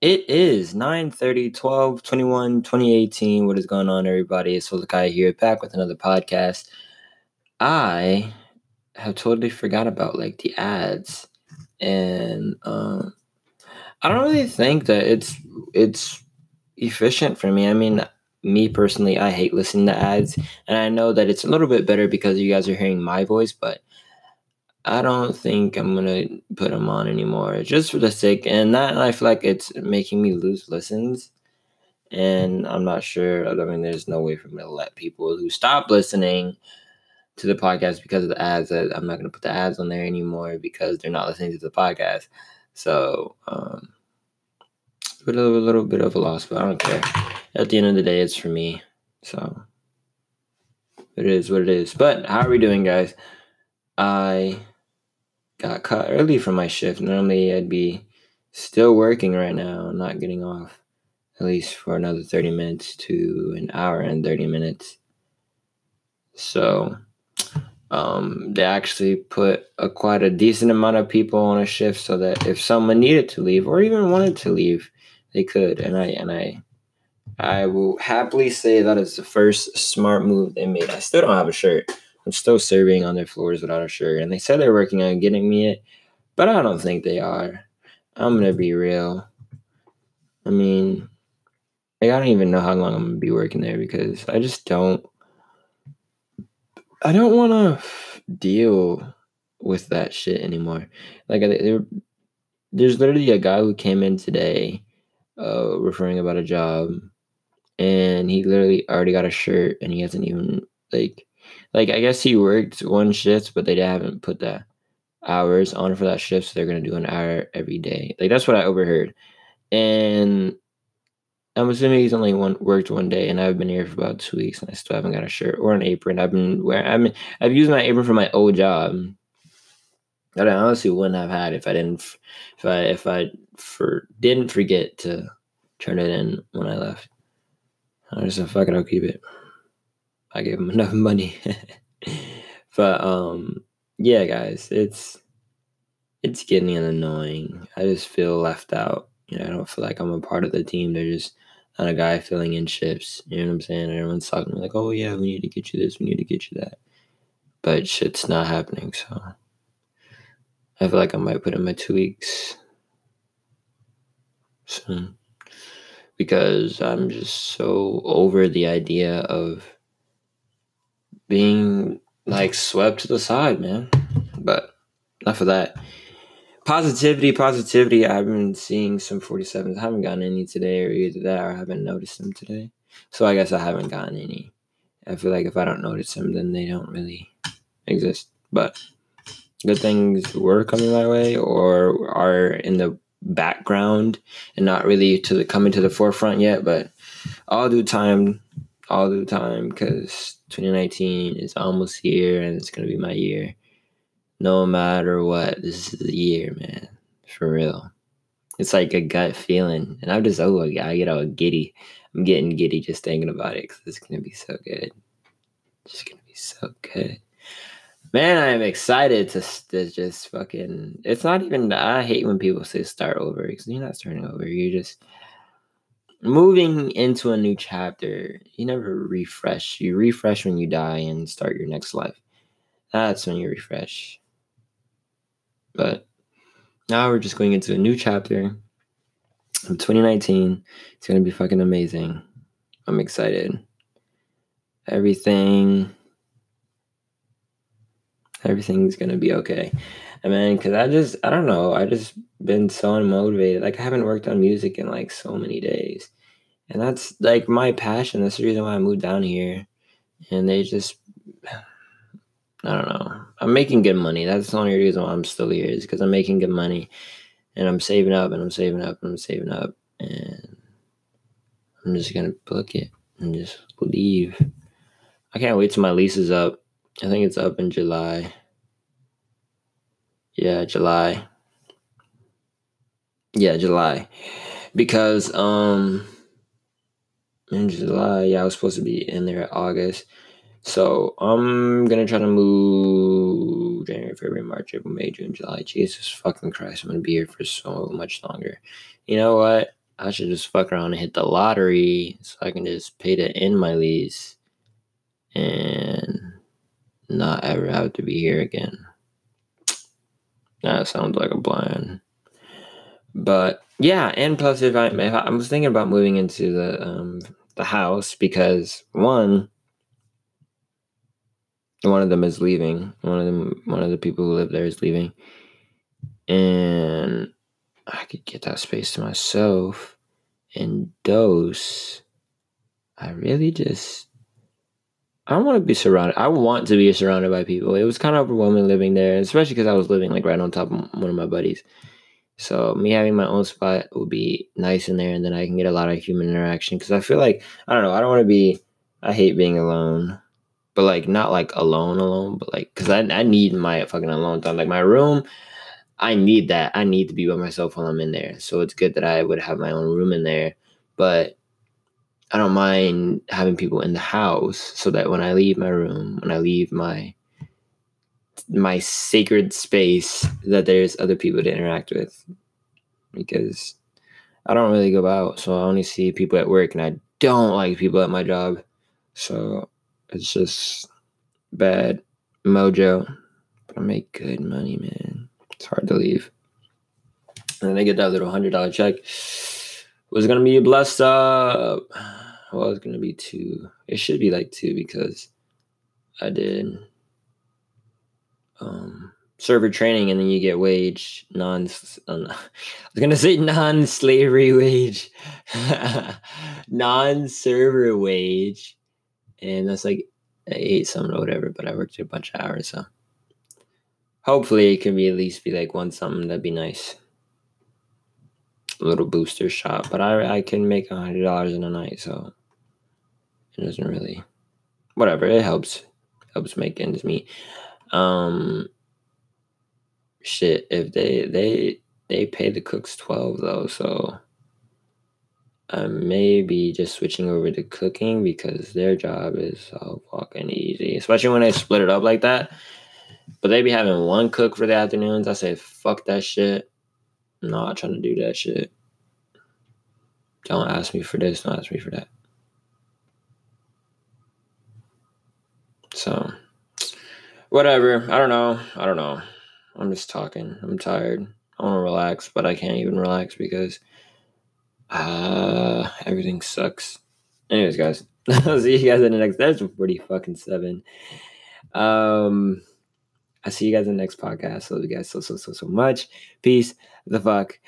It is 9 30, 12, 21, 2018. What is going on, everybody? It's Holokai here, back with another podcast. I have totally forgot about like the ads. And um I don't really think that it's it's efficient for me. I mean, me personally, I hate listening to ads, and I know that it's a little bit better because you guys are hearing my voice, but I don't think I'm gonna put them on anymore, just for the sake. And that I feel like it's making me lose listens, and I'm not sure. I mean, there's no way for me to let people who stop listening to the podcast because of the ads that I'm not gonna put the ads on there anymore because they're not listening to the podcast. So, um, a little, a little bit of a loss, but I don't care. At the end of the day, it's for me. So, it is what it is. But how are we doing, guys? I got cut early from my shift. Normally, I'd be still working right now, not getting off at least for another 30 minutes to an hour and 30 minutes. So, um, they actually put a quite a decent amount of people on a shift so that if someone needed to leave or even wanted to leave, they could. And I and I I will happily say that is the first smart move they made. I still don't have a shirt. I'm still serving on their floors without a shirt. And they said they're working on getting me it, but I don't think they are. I'm gonna be real. I mean, like, I don't even know how long I'm gonna be working there because I just don't I don't want to deal with that shit anymore. Like, there, there's literally a guy who came in today, uh, referring about a job, and he literally already got a shirt, and he hasn't even like, like I guess he worked one shift, but they haven't put the hours on for that shift, so they're gonna do an hour every day. Like that's what I overheard, and I'm assuming he's only one worked one day, and I've been here for about two weeks, and I still haven't got a shirt or an apron. I've been wearing. I mean, I've used my apron for my old job that I honestly wouldn't have had if I didn't, if I if I for didn't forget to turn it in when I left. I just said, "Fuck it, I'll keep it." I gave him enough money, but um, yeah, guys, it's it's getting annoying. I just feel left out. You know, I don't feel like I'm a part of the team. They're just not a guy filling in shifts. You know what I'm saying? Everyone's talking like, oh yeah, we need to get you this, we need to get you that. But shit's not happening, so I feel like I might put in my two weeks soon. Because I'm just so over the idea of being like swept to the side, man. But enough of that positivity, positivity. I've been seeing some 47s. I haven't gotten any today, or either that, or I haven't noticed them today. So I guess I haven't gotten any. I feel like if I don't notice them, then they don't really exist. But good things were coming my way, or are in the background and not really to the coming to the forefront yet. But all due time, all the time, because 2019 is almost here, and it's gonna be my year no matter what, this is the year, man. For real. It's like a gut feeling. And I'm just, oh, I get all giddy. I'm getting giddy just thinking about it because it's going to be so good. It's just going to be so good. Man, I am excited to, to just fucking. It's not even. I hate when people say start over because you're not starting over. You're just moving into a new chapter. You never refresh. You refresh when you die and start your next life. That's when you refresh. But now we're just going into a new chapter of 2019. It's going to be fucking amazing. I'm excited. Everything everything's going to be okay. I mean, cuz I just I don't know, I just been so unmotivated. Like I haven't worked on music in like so many days. And that's like my passion. That's the reason why I moved down here. And they just I don't know. I'm making good money. That's the only reason why I'm still here is because I'm making good money, and I'm saving up and I'm saving up and I'm saving up, and I'm just gonna book it and just leave. I can't wait till my lease is up. I think it's up in July. Yeah, July. Yeah, July. Because um in July, yeah, I was supposed to be in there August. So I'm gonna try to move January, February, March, April, May, June, July. Jesus fucking Christ, I'm gonna be here for so much longer. You know what? I should just fuck around and hit the lottery so I can just pay to end my lease and not ever have to be here again. That sounds like a plan. But yeah, and plus if I if I, I was thinking about moving into the um the house because one one of them is leaving. One of them one of the people who live there is leaving. And I could get that space to myself and dose. I really just I want to be surrounded. I want to be surrounded by people. It was kind of overwhelming living there, especially because I was living like right on top of one of my buddies. So me having my own spot would be nice in there, and then I can get a lot of human interaction. Because I feel like I don't know. I don't want to be. I hate being alone, but like not like alone, alone, but like because I I need my fucking alone time. Like my room, I need that. I need to be by myself while I'm in there. So it's good that I would have my own room in there, but I don't mind having people in the house so that when I leave my room, when I leave my my sacred space, that there's other people to interact with. Because I don't really go out, so I only see people at work, and I don't like people at my job. So it's just bad mojo. But I make good money, man. It's hard to leave. And then I get that little hundred dollar check. Was gonna be blessed up well, it's gonna be two. It should be like two because I did um, server training, and then you get wage non. Uh, I was gonna say non-slavery wage, non-server wage, and that's like eight something or whatever. But I worked a bunch of hours, so hopefully it can be at least be like one something. That'd be nice little booster shot, but I I can make a hundred dollars in a night, so it doesn't really whatever, it helps. Helps make ends meet. Um shit, if they they they pay the cooks twelve though, so I may be just switching over to cooking because their job is so fucking easy. Especially when they split it up like that. But they be having one cook for the afternoons. I say, fuck that shit. Not trying to do that shit. Don't ask me for this, don't ask me for that. So, whatever. I don't know. I don't know. I'm just talking. I'm tired. I want to relax, but I can't even relax because uh, everything sucks. Anyways, guys, I'll see you guys in the next. That's pretty fucking seven. Um, I see you guys in the next podcast. Love you guys so so so so much. Peace the fuck